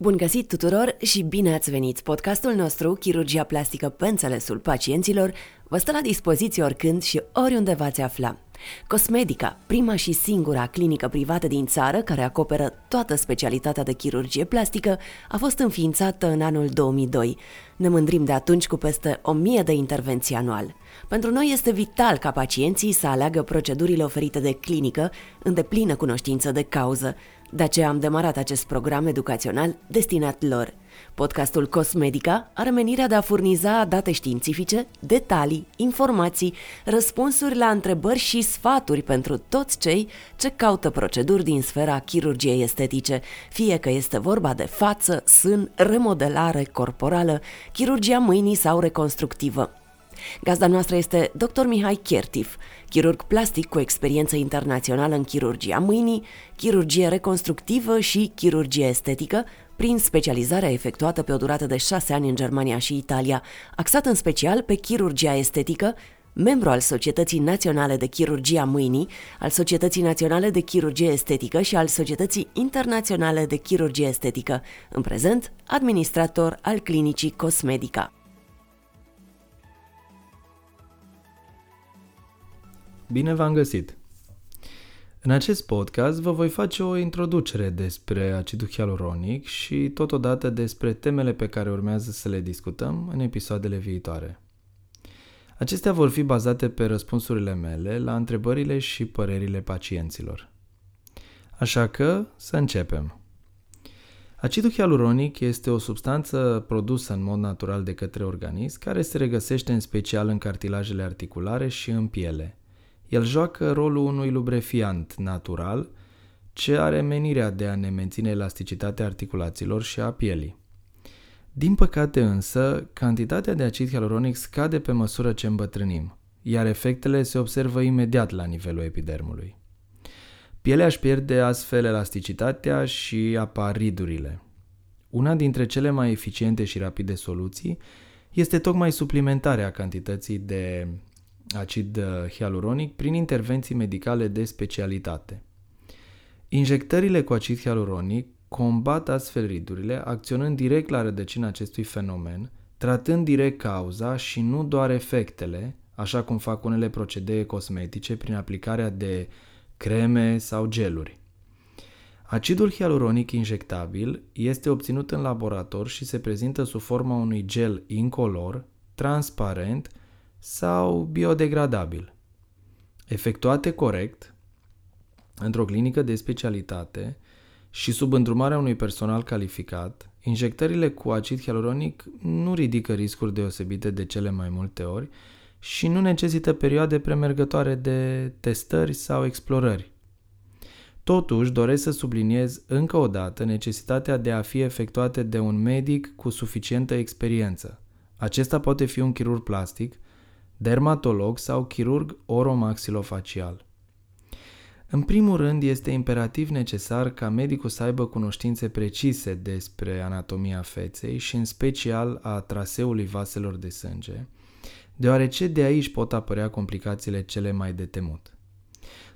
Bun găsit tuturor și bine ați venit! Podcastul nostru, Chirurgia Plastică pe înțelesul pacienților, vă stă la dispoziție oricând și oriunde v-ați afla. Cosmedica, prima și singura clinică privată din țară care acoperă toată specialitatea de chirurgie plastică, a fost înființată în anul 2002. Ne mândrim de atunci cu peste 1000 de intervenții anual. Pentru noi este vital ca pacienții să aleagă procedurile oferite de clinică în deplină cunoștință de cauză, de aceea am demarat acest program educațional destinat lor. Podcastul Cosmedica are menirea de a furniza date științifice, detalii, informații, răspunsuri la întrebări și sfaturi pentru toți cei ce caută proceduri din sfera chirurgiei estetice, fie că este vorba de față, sân, remodelare corporală, chirurgia mâinii sau reconstructivă. Gazda noastră este dr. Mihai Chertif, chirurg plastic cu experiență internațională în chirurgia mâinii, chirurgie reconstructivă și chirurgie estetică, prin specializarea efectuată pe o durată de șase ani în Germania și Italia, axat în special pe chirurgia estetică, membru al Societății Naționale de Chirurgia Mâinii, al Societății Naționale de Chirurgie Estetică și al Societății Internaționale de Chirurgie Estetică, în prezent administrator al clinicii Cosmedica. Bine v-am găsit! În acest podcast vă voi face o introducere despre acidul hialuronic și totodată despre temele pe care urmează să le discutăm în episoadele viitoare. Acestea vor fi bazate pe răspunsurile mele la întrebările și părerile pacienților. Așa că să începem. Acidul hialuronic este o substanță produsă în mod natural de către organism care se regăsește în special în cartilajele articulare și în piele – el joacă rolul unui lubrefiant natural ce are menirea de a ne menține elasticitatea articulațiilor și a pielii. Din păcate însă, cantitatea de acid hialuronic scade pe măsură ce îmbătrânim, iar efectele se observă imediat la nivelul epidermului. Pielea își pierde astfel elasticitatea și apar ridurile. Una dintre cele mai eficiente și rapide soluții este tocmai suplimentarea cantității de acid uh, hialuronic prin intervenții medicale de specialitate. Injectările cu acid hialuronic combat astfel ridurile, acționând direct la rădăcina acestui fenomen, tratând direct cauza și nu doar efectele, așa cum fac unele procedee cosmetice prin aplicarea de creme sau geluri. Acidul hialuronic injectabil este obținut în laborator și se prezintă sub forma unui gel incolor, transparent, sau biodegradabil. Efectuate corect, într-o clinică de specialitate și sub îndrumarea unui personal calificat, injectările cu acid hialuronic nu ridică riscuri deosebite de cele mai multe ori și nu necesită perioade premergătoare de testări sau explorări. Totuși, doresc să subliniez încă o dată necesitatea de a fi efectuate de un medic cu suficientă experiență. Acesta poate fi un chirurg plastic, dermatolog sau chirurg oromaxilofacial. În primul rând, este imperativ necesar ca medicul să aibă cunoștințe precise despre anatomia feței și în special a traseului vaselor de sânge, deoarece de aici pot apărea complicațiile cele mai de temut.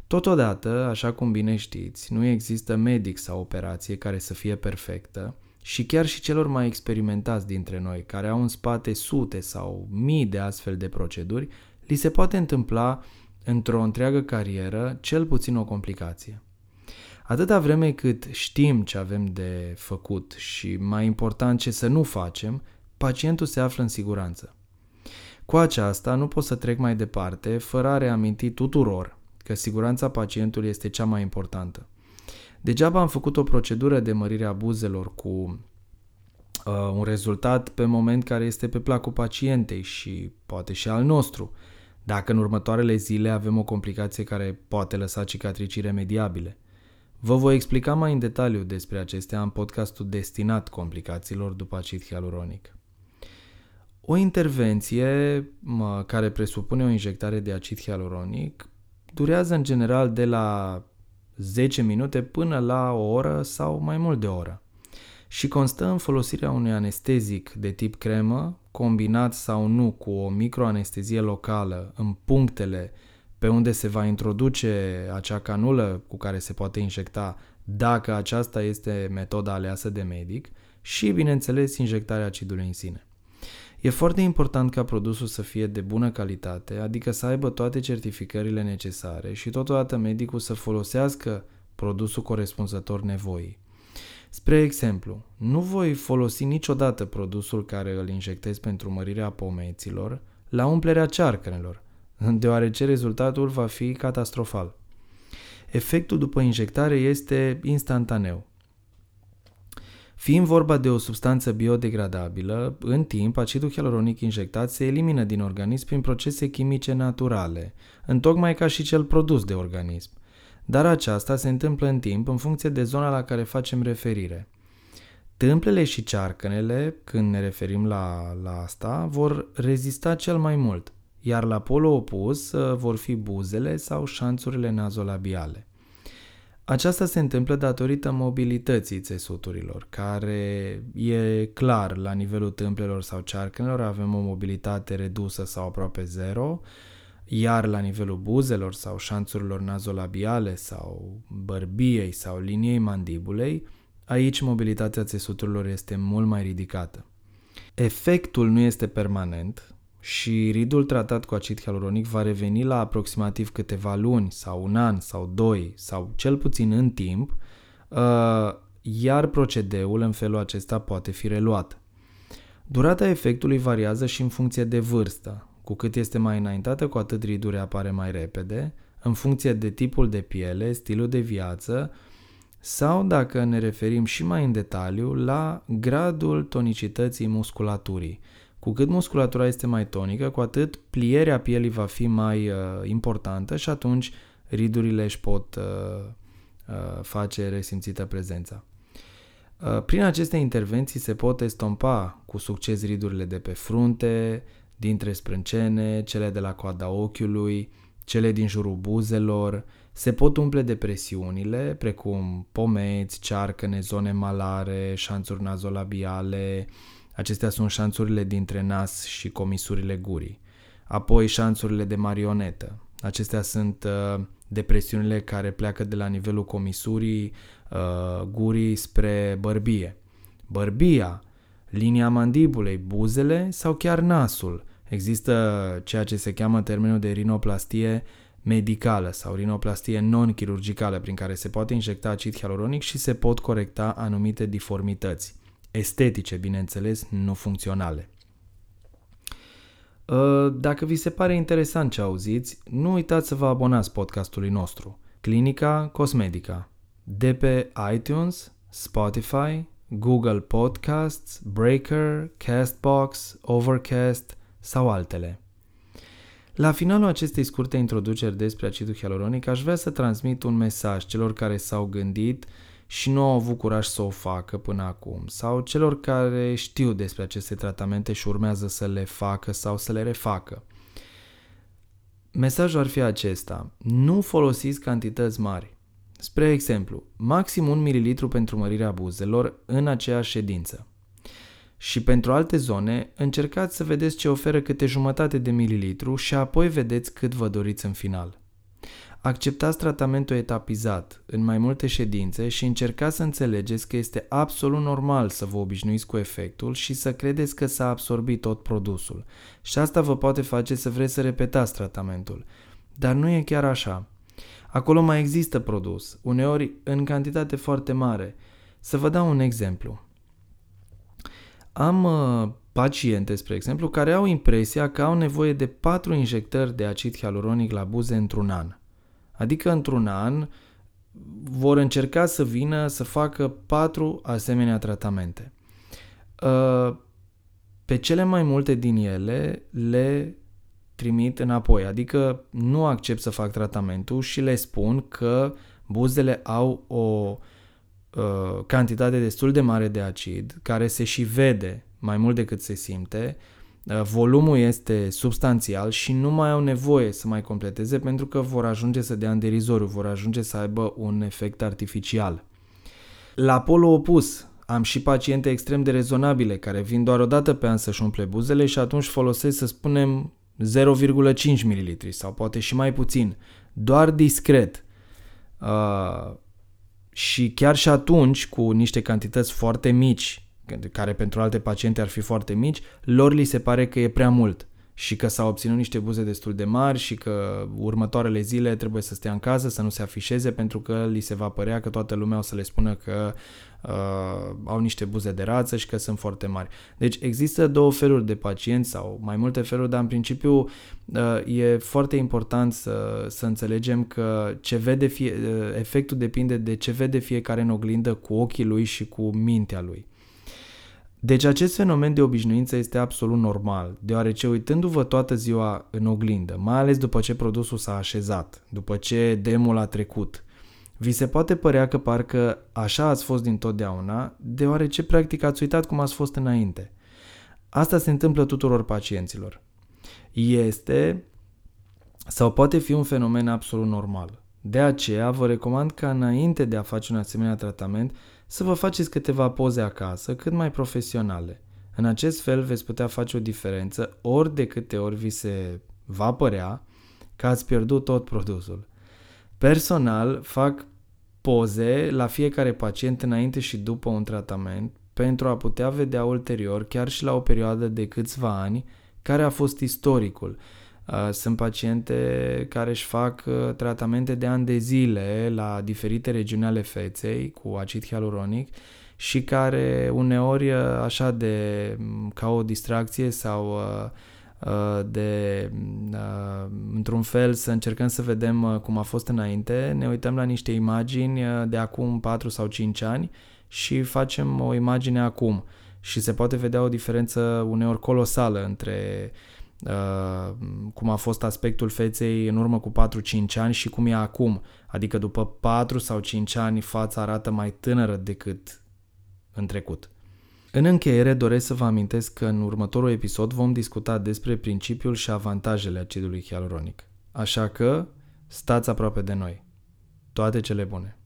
Totodată, așa cum bine știți, nu există medic sau operație care să fie perfectă și chiar și celor mai experimentați dintre noi, care au în spate sute sau mii de astfel de proceduri, li se poate întâmpla într-o întreagă carieră cel puțin o complicație. Atâta vreme cât știm ce avem de făcut și, mai important, ce să nu facem, pacientul se află în siguranță. Cu aceasta nu pot să trec mai departe fără a reaminti tuturor că siguranța pacientului este cea mai importantă. Degeaba am făcut o procedură de mărire a buzelor cu uh, un rezultat pe moment care este pe placul pacientei și poate și al nostru, dacă în următoarele zile avem o complicație care poate lăsa cicatricii remediabile. Vă voi explica mai în detaliu despre acestea în podcastul destinat complicațiilor după acid hialuronic. O intervenție mă, care presupune o injectare de acid hialuronic durează în general de la 10 minute până la o oră sau mai mult de o oră și constă în folosirea unui anestezic de tip cremă, combinat sau nu cu o microanestezie locală în punctele pe unde se va introduce acea canulă cu care se poate injecta dacă aceasta este metoda aleasă de medic și, bineînțeles, injectarea acidului în sine. E foarte important ca produsul să fie de bună calitate, adică să aibă toate certificările necesare și totodată medicul să folosească produsul corespunzător nevoii. Spre exemplu, nu voi folosi niciodată produsul care îl injectez pentru mărirea pomeților la umplerea cearcănelor, deoarece rezultatul va fi catastrofal. Efectul după injectare este instantaneu. Fiind vorba de o substanță biodegradabilă, în timp, acidul hialuronic injectat se elimină din organism prin procese chimice naturale, întocmai ca și cel produs de organism. Dar aceasta se întâmplă în timp în funcție de zona la care facem referire. Tâmplele și cearcănele, când ne referim la, la asta, vor rezista cel mai mult, iar la polul opus uh, vor fi buzele sau șanțurile nazolabiale. Aceasta se întâmplă datorită mobilității țesuturilor, care e clar la nivelul tâmplelor sau cearcănelor avem o mobilitate redusă sau aproape zero, iar la nivelul buzelor sau șanțurilor nazolabiale sau bărbiei sau liniei mandibulei, aici mobilitatea țesuturilor este mult mai ridicată. Efectul nu este permanent și ridul tratat cu acid hialuronic va reveni la aproximativ câteva luni sau un an sau doi sau cel puțin în timp, uh, iar procedeul în felul acesta poate fi reluat. Durata efectului variază și în funcție de vârstă. Cu cât este mai înaintată, cu atât ridul reapare mai repede, în funcție de tipul de piele, stilul de viață sau, dacă ne referim și mai în detaliu, la gradul tonicității musculaturii. Cu cât musculatura este mai tonică, cu atât plierea pielii va fi mai uh, importantă și atunci ridurile își pot uh, uh, face resimțită prezența. Uh, prin aceste intervenții se pot estompa cu succes ridurile de pe frunte, dintre sprâncene, cele de la coada ochiului, cele din jurul buzelor, se pot umple depresiunile, precum pomeți, cearcăne, zone malare, șanțuri nazolabiale, acestea sunt șanțurile dintre nas și comisurile gurii. Apoi șanțurile de marionetă. Acestea sunt uh, depresiunile care pleacă de la nivelul comisurii uh, gurii spre bărbie. Bărbia, linia mandibulei, buzele sau chiar nasul. Există ceea ce se cheamă termenul de rinoplastie medicală sau rinoplastie non-chirurgicală prin care se poate injecta acid hialuronic și se pot corecta anumite diformități. Estetice, bineînțeles, nu funcționale. Ă, dacă vi se pare interesant ce auziți, nu uitați să vă abonați podcastului nostru, Clinica Cosmedica, de pe iTunes, Spotify, Google Podcasts, Breaker, Castbox, Overcast sau altele. La finalul acestei scurte introduceri despre acidul hialuronic, aș vrea să transmit un mesaj celor care s-au gândit și nu au avut curaj să o facă până acum, sau celor care știu despre aceste tratamente și urmează să le facă sau să le refacă. Mesajul ar fi acesta. Nu folosiți cantități mari. Spre exemplu, maxim 1 ml pentru mărirea buzelor în aceeași ședință. Și pentru alte zone, încercați să vedeți ce oferă câte jumătate de mililitru și apoi vedeți cât vă doriți în final. Acceptați tratamentul etapizat în mai multe ședințe și încercați să înțelegeți că este absolut normal să vă obișnuiți cu efectul și să credeți că s-a absorbit tot produsul. Și asta vă poate face să vreți să repetați tratamentul. Dar nu e chiar așa. Acolo mai există produs, uneori în cantitate foarte mare. Să vă dau un exemplu. Am uh, paciente, spre exemplu, care au impresia că au nevoie de 4 injectări de acid hialuronic la buze într-un an. Adică într-un an vor încerca să vină să facă 4 asemenea tratamente. Uh, pe cele mai multe din ele le trimit înapoi, adică nu accept să fac tratamentul și le spun că buzele au o uh, cantitate destul de mare de acid, care se și vede mai mult decât se simte, uh, volumul este substanțial și nu mai au nevoie să mai completeze pentru că vor ajunge să dea în derizoriu, vor ajunge să aibă un efect artificial. La polul opus, am și paciente extrem de rezonabile care vin doar o dată pe an să-și umple buzele și atunci folosesc, să spunem, 0,5 ml sau poate și mai puțin, doar discret. Uh, și chiar și atunci, cu niște cantități foarte mici, care pentru alte paciente ar fi foarte mici, lor li se pare că e prea mult și că s-au obținut niște buze destul de mari și că următoarele zile trebuie să stea în casă, să nu se afișeze pentru că li se va părea că toată lumea o să le spună că uh, au niște buze de rață și că sunt foarte mari. Deci există două feluri de pacienți sau mai multe feluri, dar în principiu uh, e foarte important să, să înțelegem că ce vede fie, uh, efectul depinde de ce vede fiecare în oglindă cu ochii lui și cu mintea lui. Deci acest fenomen de obișnuință este absolut normal, deoarece uitându-vă toată ziua în oglindă, mai ales după ce produsul s-a așezat, după ce demul a trecut, vi se poate părea că parcă așa ați fost dintotdeauna, deoarece practic ați uitat cum ați fost înainte. Asta se întâmplă tuturor pacienților. Este sau poate fi un fenomen absolut normal. De aceea vă recomand ca înainte de a face un asemenea tratament să vă faceți câteva poze acasă cât mai profesionale. În acest fel veți putea face o diferență ori de câte ori vi se va părea că ați pierdut tot produsul. Personal fac poze la fiecare pacient înainte și după un tratament pentru a putea vedea ulterior, chiar și la o perioadă de câțiva ani, care a fost istoricul Uh, sunt paciente care își fac uh, tratamente de ani de zile la diferite regiuni ale feței cu acid hialuronic și care uneori uh, așa de mm, ca o distracție sau de într-un fel să încercăm să vedem cum a fost înainte, ne uităm la niște imagini de acum 4 sau 5 ani și facem o imagine acum. Și se poate vedea o diferență uneori colosală între uh, Uh, cum a fost aspectul feței în urmă cu 4-5 ani și cum e acum. Adică după 4 sau 5 ani fața arată mai tânără decât în trecut. În încheiere doresc să vă amintesc că în următorul episod vom discuta despre principiul și avantajele acidului hialuronic. Așa că stați aproape de noi. Toate cele bune!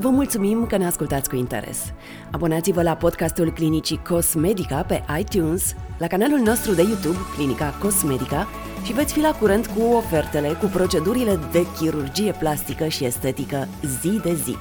Vă mulțumim că ne ascultați cu interes. Abonați-vă la podcastul Clinicii Cosmedica pe iTunes, la canalul nostru de YouTube Clinica Cosmedica și veți fi la curent cu ofertele, cu procedurile de chirurgie plastică și estetică zi de zi.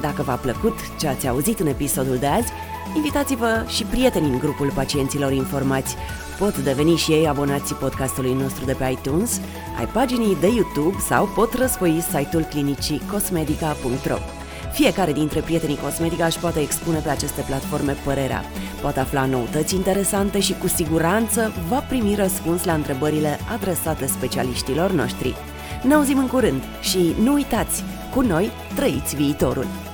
Dacă v-a plăcut ce ați auzit în episodul de azi, invitați-vă și prietenii în grupul pacienților informați. Pot deveni și ei abonații podcastului nostru de pe iTunes, ai paginii de YouTube sau pot răsfoi site-ul clinicii cosmedica.ro. Fiecare dintre prietenii Cosmetica își poate expune pe aceste platforme părerea, poate afla noutăți interesante și cu siguranță va primi răspuns la întrebările adresate specialiștilor noștri. Ne auzim în curând și nu uitați, cu noi trăiți viitorul!